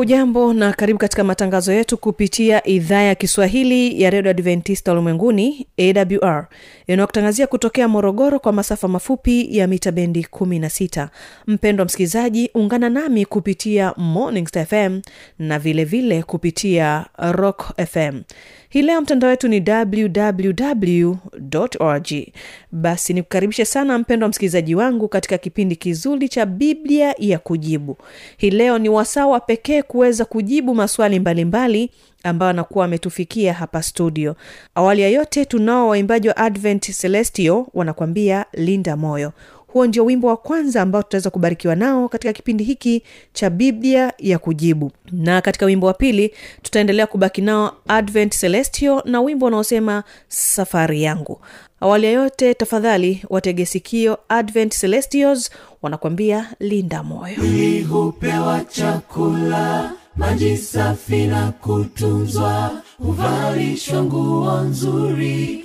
hujambo na karibu katika matangazo yetu kupitia idhaa ya kiswahili ya redio adventista ulimwenguni awr inayokutangazia kutokea morogoro kwa masafa mafupi ya mita bendi 16 mpendwa msikilizaji ungana nami kupitia morning fm na vilevile vile kupitia rock fm hii leo mtandao wetu ni www org. Basi nikukaribishe sana mpendwa msikilizaji wangu katika kipindi kizuri cha biblia ya kujibu. Hii leo ni wasawa pekee kuweza kujibu maswali mbalimbali mbali, ambayo anakuwa ametufikia hapa studio. Awali ya yote tunao waimbaji wa advent celestio wanakwambia linda moyo huo ndio wimbo wa kwanza ambao tutaweza kubarikiwa nao katika kipindi hiki cha biblia ya kujibu. Na katika wimbo wa pili tutaendelea kubaki nao advent celestio na wimbo unaosema safari yangu. Awali ya yote tafadhali watege sikio advent celestios wanakwambia linda moyo. Ili hupewa chakula maji safi na kutunzwa huvalishwa nguo nzuri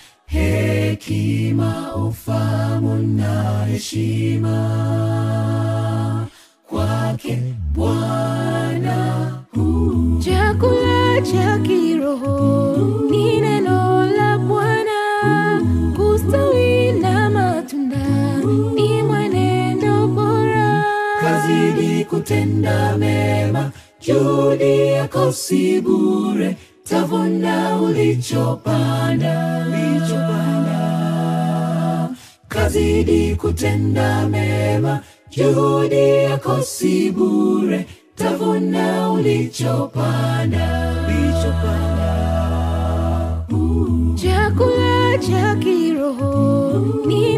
hekima ufamu na heshima. Kwake bwana chakula cha kiroho ni neno la bwana. Kustawi na matunda ni mwenendo bora. Kazidi kutenda mema juhudi yako si bure tavuna ulichopanda. Ulichopanda. Kazidi kutenda mema. Juhudi yako si bure. Tavuna ulichopanda. Ulichopanda. Chakula cha kiroho. Ni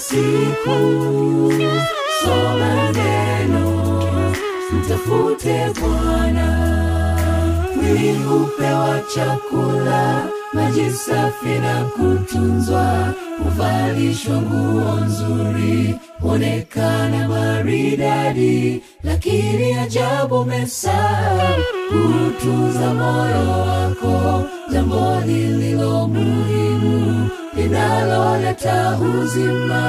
siku. Soma neno mtafute bwana. Mwili hupewa chakula maji safi na kutunzwa. Huvalishwa nguo nzuri huonekana maridadi. Lakini ajabu mesahau kutunza moyo wako jambo lililo muhimu linaloleta uzima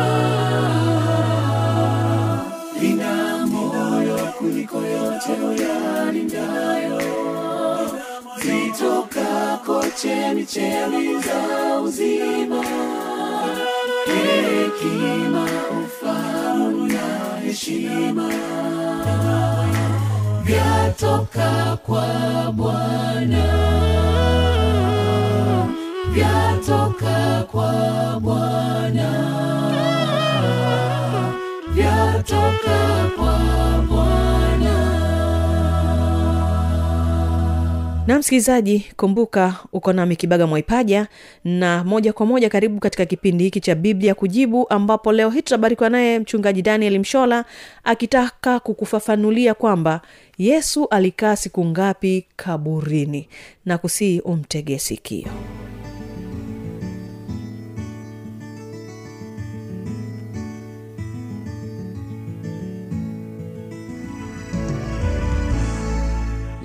lina moyo kuliko yote uyalindayo. Zitokako chemichemi za uzima. Hekima ufahamu na heshima. Vyatoka kwa bwana vyatoka kwa bwana. Vyatoka kwa bwana. Na msikilizaji kumbuka uko nami kibaga mwaipaja na moja kwa moja karibu katika kipindi hiki cha biblia kujibu ambapo leo hii tutabarikiwa naye mchungaji daniel mshola akitaka kukufafanulia kwamba yesu alikaa siku ngapi kaburini. Na kusii umtege sikio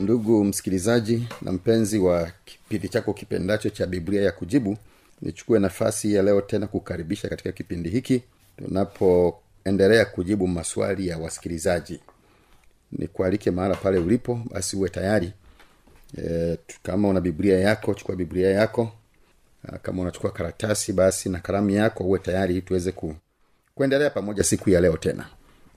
ndugu msikilizaji na mpenzi wa kipindi chako kipendacho cha biblia ya kujibu nichukue nafasi ya leo tena kukaribisha katika kipindi hiki tunapoendelea kujibu maswali ya wasikilizaji. Nikualike mahala pale ulipo basi uwe tayari. E, kama una biblia yako chukua biblia yako. Kama unachukua karatasi basi na kalamu yako uwe tayari tuweze ku, kuendelea pamoja siku ya leo tena.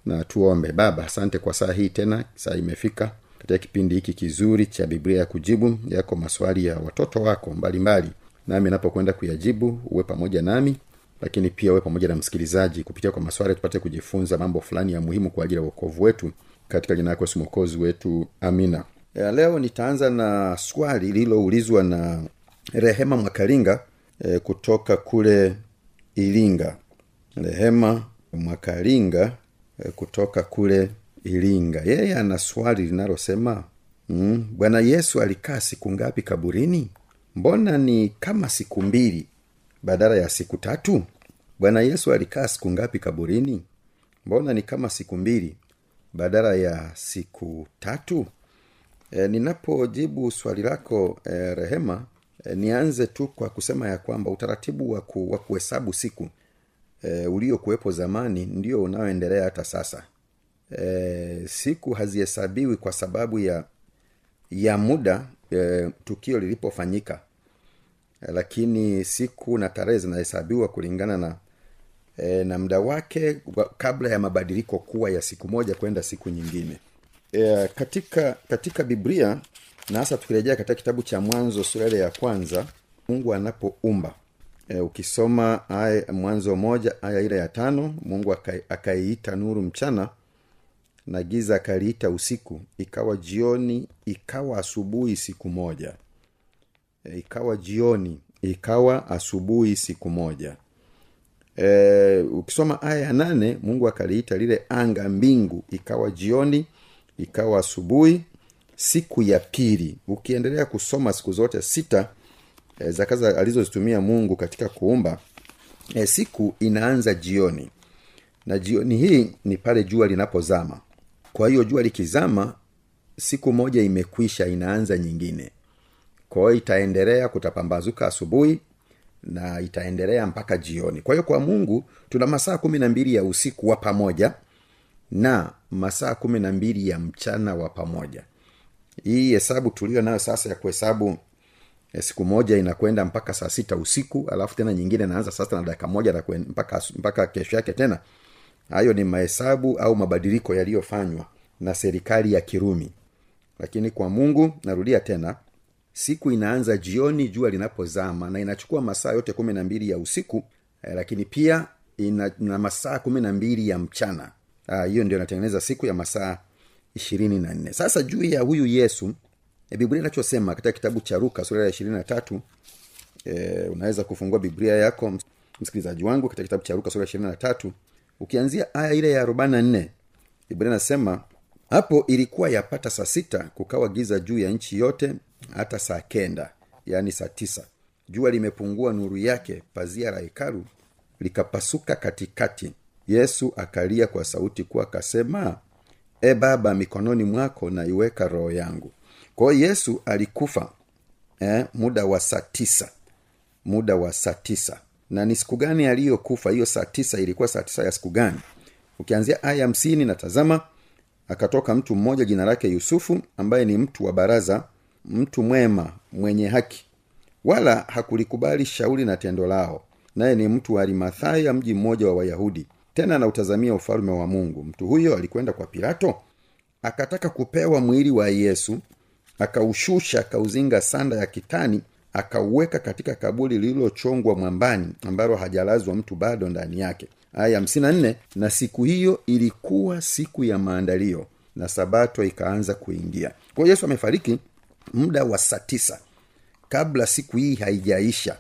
Na tuombe. Baba asante kwa saa hii tena saa imefika katika kipindi hiki kizuri cha biblia ya kujibu yako maswali ya watoto wako mbalimbali. Mbali. nami napokwenda kuyajibu uwe pamoja nami lakini pia uwe pamoja na msikilizaji kupitia kwa maswali tupate kujifunza mambo fulani ya muhimu kwa ajili ya uokovu wetu. Katika jina yako Yesu mwokozi wetu amina. Ya leo nitaanza na swali lililoulizwa na rehema mwakalinga e, kutoka kule iringa. Rehema mwakalinga e, kutoka kule iringa yeye ana swali linalosema mm, bwana yesu alikaa siku ngapi kaburini? Mbona ni kama siku mbili badala ya siku tatu? Bwana yesu alikaa siku ngapi kaburini? Mbona ni kama siku mbili badala ya siku tatu? E, ninapojibu swali lako e, rehema e, nianze tu kwa kusema ya kwamba utaratibu wa, ku, kuhesabu siku e, uliokuwepo zamani ndio unaoendelea hata sasa e, siku hazihesabiwi kwa sababu ya ya muda e, tukio lilipofanyika. E, lakini siku na tarehe zinahesabiwa kulingana na e, na muda wake kabla ya mabadiliko kuwa ya siku moja kwenda siku nyingine. E, katika katika biblia na hasa tukirejea katika kitabu cha mwanzo sura ya kwanza mungu anapoumba. E, ukisoma aya mwanzo moja aya ile ya tano mungu akai- akaiita nuru mchana na giza akaliita usiku ikawa jioni ikawa asubuhi siku moja. E, ikawa jioni ikawa asubuhi siku moja. E, ukisoma aya ya nane mungu akaliita lile anga mbingu ikawa jioni ikawa asubuhi siku ya pili. Ukiendelea kusoma siku zote sita e, za alizozitumia mungu katika kuumba e, siku inaanza jioni. Na jioni hii ni pale jua linapozama kwa hiyo jua likizama siku moja imekwisha inaanza nyingine. Kwa hiyo itaendelea kutapambazuka asubuhi na itaendelea mpaka jioni. Kwa hiyo kwa mungu tuna masaa kumi na mbili ya usiku wa pamoja na masaa kumi na mbili ya mchana wa pamoja. Hii hesabu tulio nayo sasa ya kuhesabu eh, siku moja inakwenda mpaka saa sita usiku alafu tena nyingine naanza sasa na dakika moja mpaka, mpaka kesho yake tena hayo ni mahesabu au mabadiliko yaliyofanywa na serikali ya kirumi. Lakini kwa mungu narudia tena siku inaanza jioni jua linapozama na inachukua masaa yote kumi na mbili ya usiku eh, lakini pia ina, ina masaa kumi na mbili ya mchana. Ah, hiyo ndio inatengeneza siku ya masaa ishirini na nne. Sasa juu ya huyu yesu e, biblia inachosema katika kitabu cha ruka sura ya ishirini na tatu e, unaweza kufungua biblia yako msikilizaji wangu katika kitabu cha ruka sura ya ishirini na tatu ukianzia aya ile ya arobaini na nne biblia nasema hapo ilikuwa yapata saa sita kukawa giza juu ya nchi yote hata saa kenda yaani saa tisa. Jua limepungua nuru yake pazia la hekalu likapasuka katikati. Yesu akalia kwa sauti kuwa akasema e baba mikononi mwako naiweka roho yangu kwa yesu alikufa eh, muda wa saa tisa muda wa saa tisa na ni siku gani aliyokufa? Hiyo saa tisa ilikuwa saa tisa ya siku gani? Ukianzia aya hamsini na tazama akatoka mtu mmoja jina lake yusufu ambaye ni mtu wa baraza mtu mwema mwenye haki. Wala hakulikubali shauri na tendo lao naye ni mtu wa arimathaya mji mmoja wa wayahudi. Tena anautazamia ufalume wa mungu. Mtu huyo alikwenda kwa pilato akataka kupewa mwili wa yesu akaushusha akauzinga sanda ya kitani akauweka katika kaburi lililochongwa mwambani ambalo hajalazwa mtu bado ndani yake. Aya nne na siku hiyo ilikuwa siku ya maandalio na sabato ikaanza kuingia. Kwa yesu amefariki muda wa saa tisa kabla siku hii haijaisha.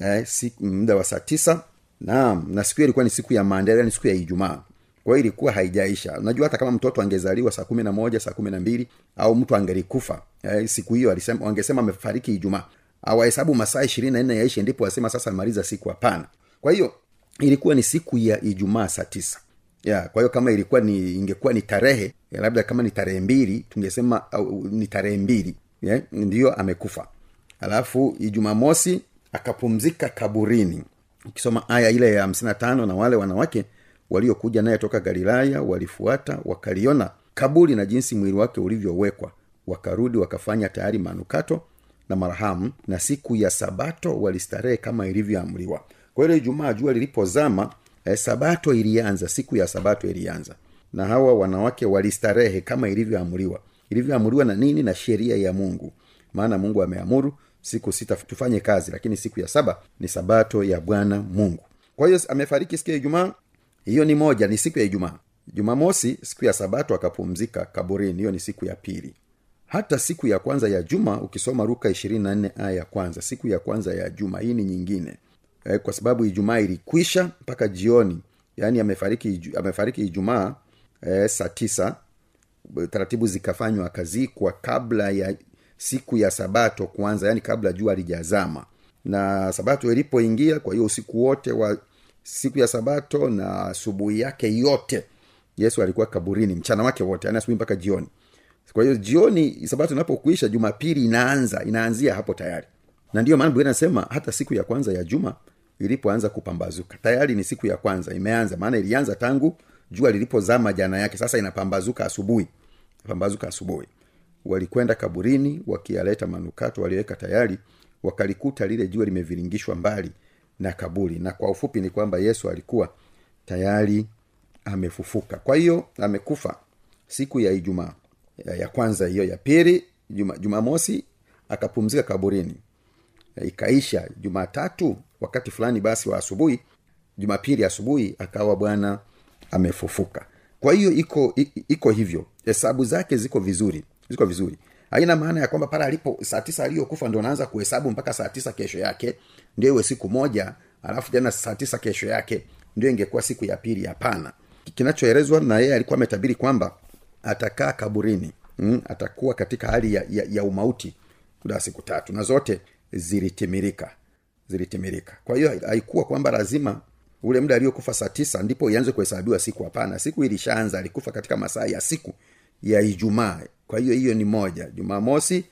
Eh, siku, muda wa saa tisa naam na siku hiyo ilikuwa ni siku ya maandalio ni siku ya ijumaa. Kwa hiyo ilikuwa haijaisha. Unajua hata kama mtoto angezaliwa saa kumi na moja saa kumi na mbili au mtu angelikufa eh, siku hiyo alisema wangesema amefariki ijumaa awahesabu masaa ishirini na nne yaishi ndipo wasema sasa amaliza siku. Hapana. Kwa hiyo ilikuwa ni siku ya ijumaa saa tisa. Ya kwa hiyo kama ilikuwa ni ingekuwa ni tarehe labda kama ni tarehe mbili tungesema au, ni tarehe mbili yeah, ndiyo amekufa. Alafu ijumamosi akapumzika kaburini. Ukisoma aya ile ya hamsini na tano na wale wanawake waliokuja naye toka galilaya walifuata wakaliona kaburi na jinsi mwili wake ulivyowekwa. Wakarudi wakafanya tayari manukato na marhamu na siku ya sabato walistarehe kama ilivyoamriwa. Kwa hiyo ijumaa jua lilipozama eh, sabato ilianza siku ya sabato ilianza. Na hawa wanawake walistarehe kama ilivyoamriwa. Ilivyoamriwa na nini? Na sheria ya mungu. Maana mungu ameamuru siku sita tufanye kazi lakini siku ya saba ni sabato ya bwana mungu. Kwa hiyo amefariki siku ya ijumaa. Hiyo ni moja ni siku ya ijumaa. Jumamosi siku ya sabato akapumzika kaburini. Hiyo ni siku ya pili hata siku ya kwanza ya juma ukisoma ruka ishirini na nne aya ya kwanza siku ya kwanza ya juma hii ni nyingine. E, kwa sababu ijumaa ilikwisha mpaka jioni yaani amefariki amefariki ijumaa e, saa tisa. Taratibu zikafanywa akazikwa kabla ya siku ya sabato kuanza yaani kabla jua lijazama na sabato ilipoingia kwa hiyo usiku wote wa siku ya sabato na asubuhi yake yote yesu alikuwa kaburini mchana wake wote yaani asubuhi mpaka jioni kwa hiyo jioni sabato inapokuisha jumapili inaanza inaanzia hapo tayari. Na ndiyo maana inasema hata siku ya kwanza ya juma ilipoanza kupambazuka. Tayari ni siku ya kwanza imeanza. Maana ilianza tangu jua lilipozama jana yake. Sasa inapambazuka asubuhi. Pambazuka asubuhi. Walikwenda kaburini wakiyaleta manukato waliweka tayari wakalikuta lile jua limeviringishwa mbali na kaburi. Na kwa ufupi ni kwamba yesu alikuwa tayari amefufuka. Kwa hiyo amekufa siku ya ijumaa ya, kwanza hiyo ya pili juma, jumamosi akapumzika kaburini. Ikaisha jumatatu wakati fulani basi wa asubuhi jumapili asubuhi akawa bwana amefufuka. Kwa hiyo iko iko hivyo. Hesabu zake ziko vizuri ziko vizuri. Haina maana ya kwamba pale alipo saa tisa aliyokufa ndo naanza kuhesabu mpaka saa tisa kesho yake ndio iwe siku moja alafu tena saa tisa kesho yake ndio ingekuwa siku ya pili. Hapana. Kinachoelezwa na yeye alikuwa ametabiri kwamba atakaa kaburini mm, atakuwa katika hali ya, ya, ya umauti muda siku tatu na zote zilitimirika zilitimirika. Kwa hiyo haikuwa kwamba lazima ule muda aliyokufa saa tisa ndipo ianze kuhesabiwa siku hapana. Siku ilishaanza alikufa katika masaa ya siku ya ijumaa. Kwa hiyo hiyo ni moja. Jumamosi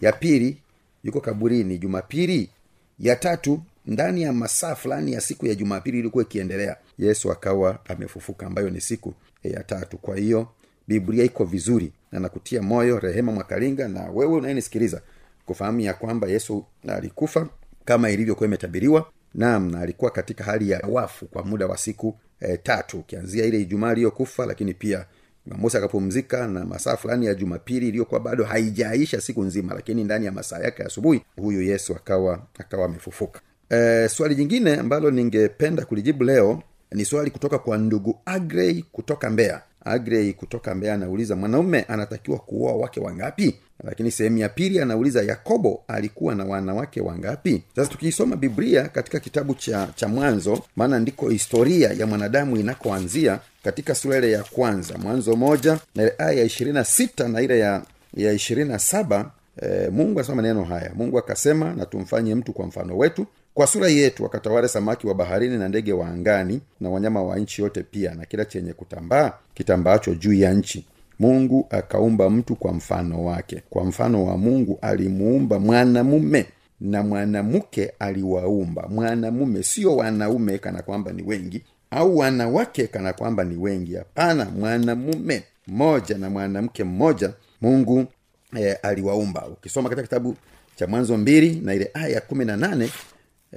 ya pili yuko kaburini. Jumapili ya tatu ndani ya masaa fulani ya siku ya jumapili ilikuwa ikiendelea yesu akawa amefufuka ambayo ni siku ya tatu. Kwa hiyo biblia iko vizuri na nakutia moyo rehema mwakalinga na wewe unayenisikiliza kufahamu ya kwamba yesu alikufa kama ilivyokuwa imetabiriwa naam na alikuwa katika hali ya wafu kwa muda wa siku e, tatu ukianzia ile ijumaa aliyokufa lakini pia jumamosi akapumzika na masaa fulani ya jumapili iliyokuwa bado haijaisha siku nzima lakini ndani ya masaa yake ya asubuhi huyu yesu akawa akawa amefufuka. E, swali jingine ambalo ningependa kulijibu leo ni swali kutoka kwa ndugu agrey kutoka mbeya agrey kutoka mbeya anauliza mwanaume anatakiwa kuoa wake wangapi? Lakini sehemu ya pili anauliza yakobo alikuwa na wanawake wangapi? Sasa tukiisoma biblia katika kitabu cha cha mwanzo maana ndiko historia ya mwanadamu inakoanzia katika sura ile ya kwanza mwanzo moja na ile aya ya ishirini na sita na ile ya ya ishirini na saba e, mungu anasema maneno haya. Mungu akasema na tumfanye mtu kwa mfano wetu kwa sura yetu wakatawale samaki wa baharini na ndege wa angani na wanyama wa nchi yote pia na kila chenye kutambaa kitambaacho juu ya nchi. Mungu akaumba mtu kwa mfano wake. Kwa mfano wa mungu alimuumba mwanamume na mwanamke aliwaumba. Mwanamume sio wanaume kana kwamba ni wengi au wanawake kana kwamba ni wengi. Hapana mwanamume mmoja na mwanamke mmoja mungu e, aliwaumba. Ukisoma katika kitabu cha mwanzo mbili na ile aya ya kumi na nane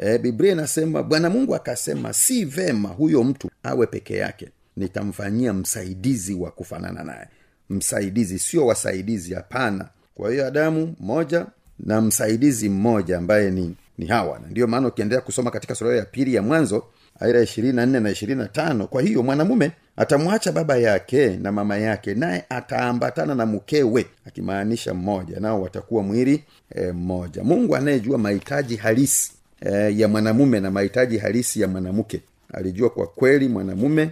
e, biblia inasema bwana mungu akasema si vema huyo mtu awe peke yake. Nitamfanyia msaidizi wa kufanana naye. Msaidizi sio wasaidizi hapana. Kwa hiyo adamu mmoja na msaidizi mmoja ambaye ni ni hawa. Na ndiyo maana ukiendelea kusoma katika sura ya pili ya mwanzo aira ishirini na nne na ishirini na tano kwa hiyo mwanamume atamwacha baba yake na mama yake naye ataambatana na mkewe akimaanisha mmoja. Nao watakuwa mwili e, mungu anayejua mahitaji halisi e, ya mwanamume na mahitaji halisi ya mwanamke. Alijua kwa kweli mwanamume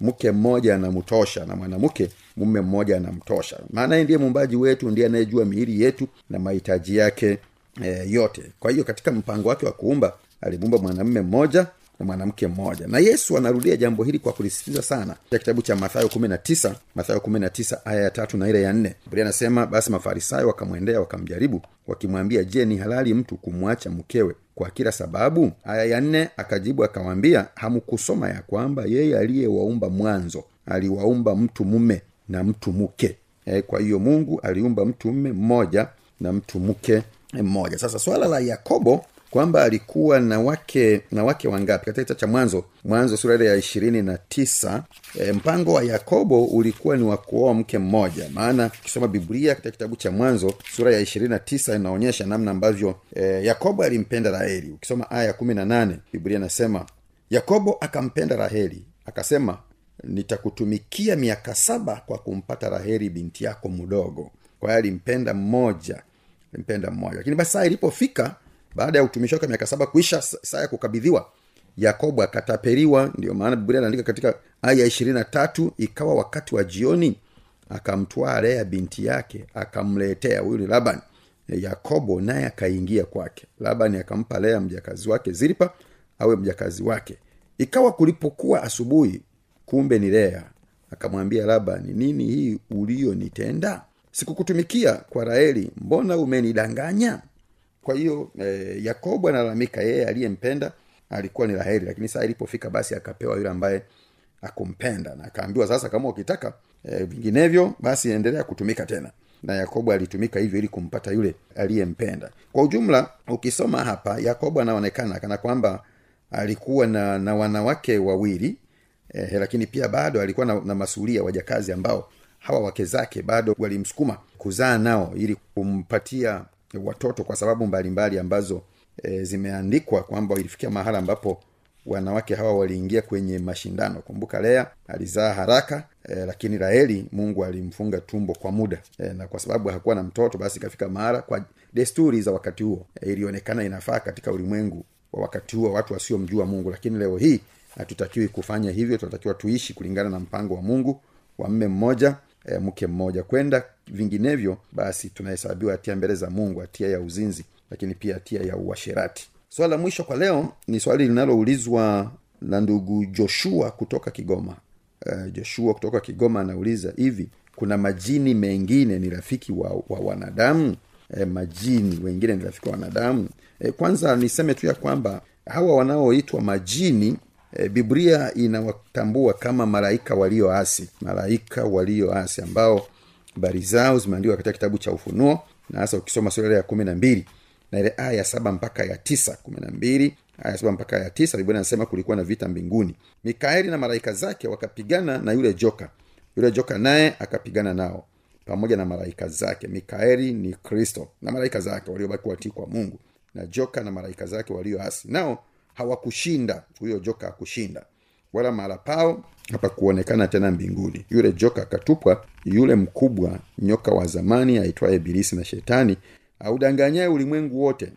mke mmoja anamtosha na mwanamke mume mmoja anamtosha. Maana yeye ndiye muumbaji wetu ndiye anayejua miili yetu na mahitaji yake e, yote. Kwa hiyo katika mpango wake wa kuumba alimuumba mwanamume mmoja na mwanamke mmoja. Na yesu anarudia jambo hili kwa kulisitiza sana katika kitabu cha mathayo kumi na tisa mathayo kumi na tisa aya ya tatu na ile ya nne. Biblia anasema basi mafarisayo wakamwendea wakamjaribu wakimwambia je ni halali mtu kumwacha mkewe kwa kila sababu? Aya ya nne akajibu akawambia hamkusoma ya kwamba yeye aliyewaumba mwanzo aliwaumba mtu mume na mtu mke e, kwa hiyo mungu aliumba mtu mume mmoja na mtu mke mmoja. Sasa swala la yakobo kwamba alikuwa na wake na wake wangapi? Katika kitabu cha mwanzo mwanzo sura ile ya ishirini na tisa e, mpango wa yakobo ulikuwa ni wa kuoa mke mmoja. Maana ukisoma biblia katika kitabu cha mwanzo sura ya ishirini na tisa inaonyesha namna ambavyo e, yakobo alimpenda raheli. Ukisoma aya ya kumi na nane biblia inasema yakobo akampenda raheli akasema nitakutumikia miaka saba kwa kumpata raheli binti yako mdogo kwa hiyo alimpenda mmoja alimpenda mmoja. Lakini basi saa ilipofika baada ya utumishi wake miaka saba kuisha saa ya kukabidhiwa yakobo akatapeliwa. Ndio maana biblia anaandika katika aya ya ishirini na tatu ikawa wakati wa jioni akamtwaa lea binti yake akamletea. Huyu ni laban. Yakobo naye akaingia kwake. Labani akampa lea mjakazi wake zilpa awe mjakazi wake. Ikawa kulipokuwa asubuhi kumbe ni lea. Akamwambia labani nini hii uliyonitenda? Sikukutumikia kwa raeli mbona umenidanganya kwa hiyo e, yakobo analalamika yeye aliyempenda alikuwa ni raheli lakini saa ilipofika basi akapewa yule ambaye akumpenda na akaambiwa sasa kama ukitaka e, vinginevyo basi endelea kutumika tena. Na yakobo alitumika hivyo ili kumpata yule aliyempenda. Kwa ujumla ukisoma hapa yakobo anaonekana kana kwamba alikuwa na, na wanawake wawili eh, lakini pia bado alikuwa na, na masulia wajakazi ambao hawa wake zake bado walimsukuma kuzaa nao ili kumpatia watoto kwa sababu mbalimbali mbali ambazo e, zimeandikwa kwamba ilifikia mahala ambapo wanawake hawa waliingia kwenye mashindano. Kumbuka lea alizaa haraka e, lakini raheli mungu alimfunga tumbo kwa muda. E, na kwa sababu hakuwa na mtoto basi ikafika mahala kwa desturi za wakati huo e, ilionekana inafaa katika ulimwengu wa wakati huo watu wasiomjua mungu. Lakini leo hii hatutakiwi kufanya hivyo tunatakiwa tuishi kulingana na mpango wa mungu wa mme mmoja e, mke mmoja kwenda vinginevyo basi tunahesabiwa hatia mbele za mungu hatia ya uzinzi lakini pia hatia ya uasherati. Swala la mwisho kwa leo ni swali linaloulizwa na ndugu joshua kutoka kigoma. Uh, joshua kutoka kigoma anauliza hivi kuna majini mengine ni rafiki wa, wa wanadamu? E, majini wengine ni rafiki wa wanadamu? E, kwanza niseme tu ya kwamba hawa wanaoitwa majini e, biblia inawatambua kama malaika walioasi malaika walioasi ambao habari zao zimeandikwa katika kitabu cha ufunuo na hasa ukisoma sura ya kumi na mbili na ile aya ya saba mpaka ya tisa kumi na mbili aya saba mpaka ya tisa biblia anasema kulikuwa na vita mbinguni. Mikaeli na malaika zake wakapigana na yule joka. Yule joka naye akapigana nao pamoja na malaika zake. Mikaeli ni kristo na malaika zake waliobaki watii kwa mungu. Na joka na malaika zake walioasi nao hawakushinda. Huyo joka hakushinda wala mahala pao hapakuonekana tena mbinguni. Yule joka akatupwa yule mkubwa nyoka wa zamani aitwaye ibilisi na shetani audanganyaye ulimwengu wote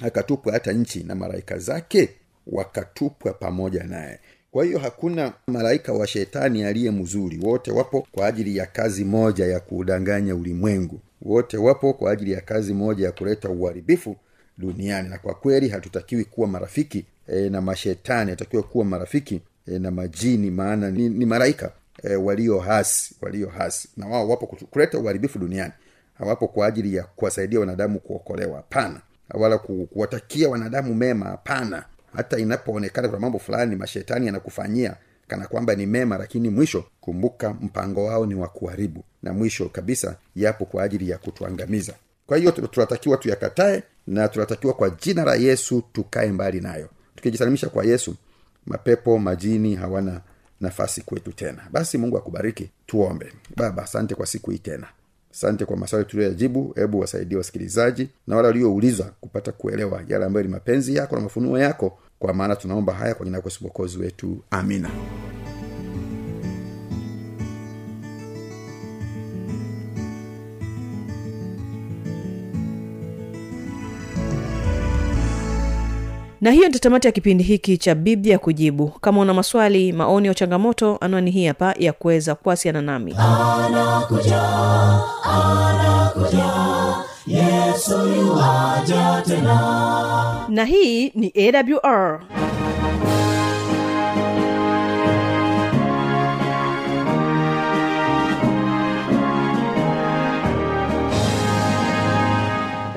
akatupwa hata nchi na malaika zake wakatupwa pamoja naye. Kwa hiyo hakuna malaika wa shetani aliye mzuri. Wote wapo kwa ajili ya kazi moja ya kuudanganya ulimwengu. Wote wapo kwa ajili ya kazi moja ya kuleta uharibifu duniani. Na kwa kweli hatutakiwi kuwa marafiki e, na mashetani. Hatutakiwa kuwa marafiki e, na majini maana ni, ni maraika e, walio hasi walio hasi. Na wao wapo kuleta uharibifu duniani. Hawapo kwa ajili ya kuwasaidia wanadamu kuokolewa hapana. Wala ku, kuwatakia wanadamu mema hapana. Hata inapoonekana kuna mambo fulani mashetani yanakufanyia kana kwamba ni mema lakini mwisho kumbuka mpango wao ni wa kuharibu. Na mwisho kabisa yapo kwa ajili ya kutuangamiza. Kwa kwa hiyo tunatakiwa tuyakatae na tunatakiwa kwa jina la yesu tukae mbali nayo. Tukijisalimisha kwa yesu mapepo majini hawana nafasi kwetu tena. Basi mungu akubariki tuombe. Baba asante kwa siku hii tena. Asante kwa maswali tuliyoyajibu. Hebu wasaidie wasikilizaji na wale walioulizwa kupata kuelewa yale ambayo ni mapenzi yako na mafunuo yako. Kwa maana tunaomba haya kwa jina yako mwokozi wetu. Amina na hiyo ndio tamati ya kipindi hiki cha biblia kujibu. Kama una maswali maoni au changamoto anwani hii hapa ya kuweza kuwasiliana nami. Na hii ni awr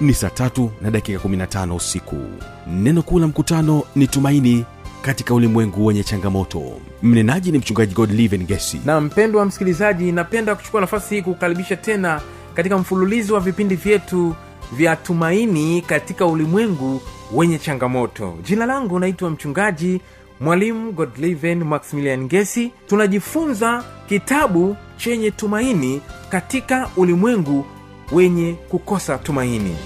ni saa tatu na dakika 15 usiku. Neno kuu la mkutano ni tumaini katika ulimwengu wenye changamoto. Mnenaji ni mchungaji godliven gesi. Na mpendwa msikilizaji napenda kuchukua nafasi hii kukaribisha tena katika mfululizo wa vipindi vyetu vya tumaini katika ulimwengu wenye changamoto. Jina langu naitwa mchungaji mwalimu godliven maximilian gesi. Tunajifunza kitabu chenye tumaini katika ulimwengu wenye kukosa tumaini.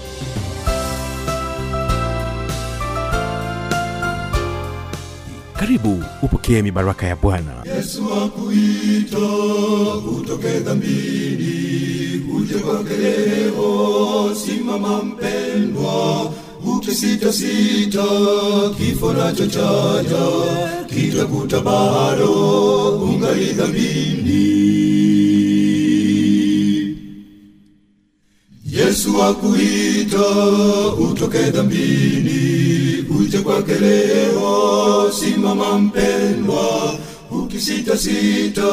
Karibu upokee mibaraka ya bwana. Yesu akuita utoke dhambini uje kwake leo simama mpendwa ukisitasita kifo nacho chaja kitakuta bado ungali dhambini yesu akuita utoke dhambini uje kwake leo. Simama mpendwa ukisitasita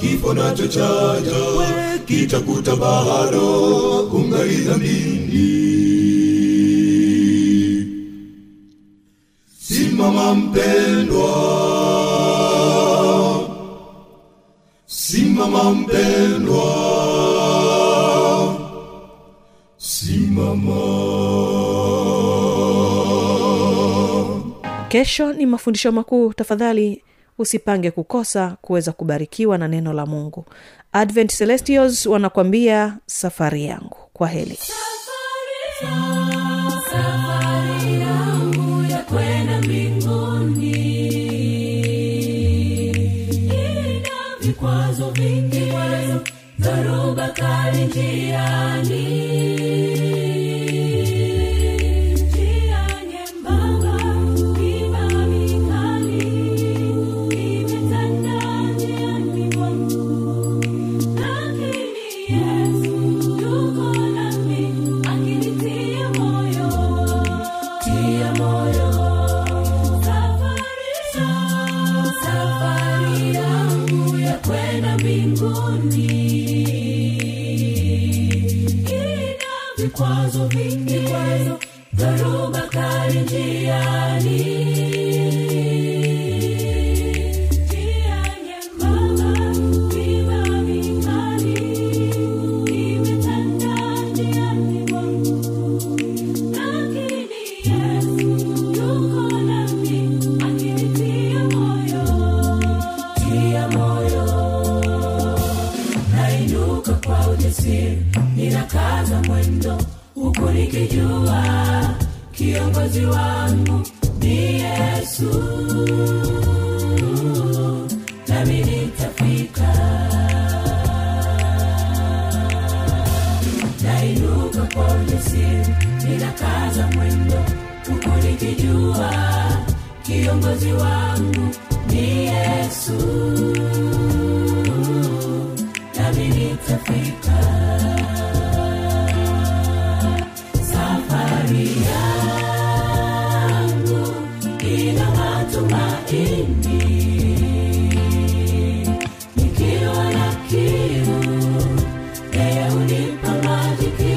kifo nacho chaja. Kitakuta bado kungali dhambini. Simama mpendwa simama mpendwa kesho ni mafundisho makuu. Tafadhali usipange kukosa kuweza kubarikiwa na neno la mungu. Advent celestials wanakwambia safari yangu. Kwa heli safari kali njiani yeye unipa maji kiuisha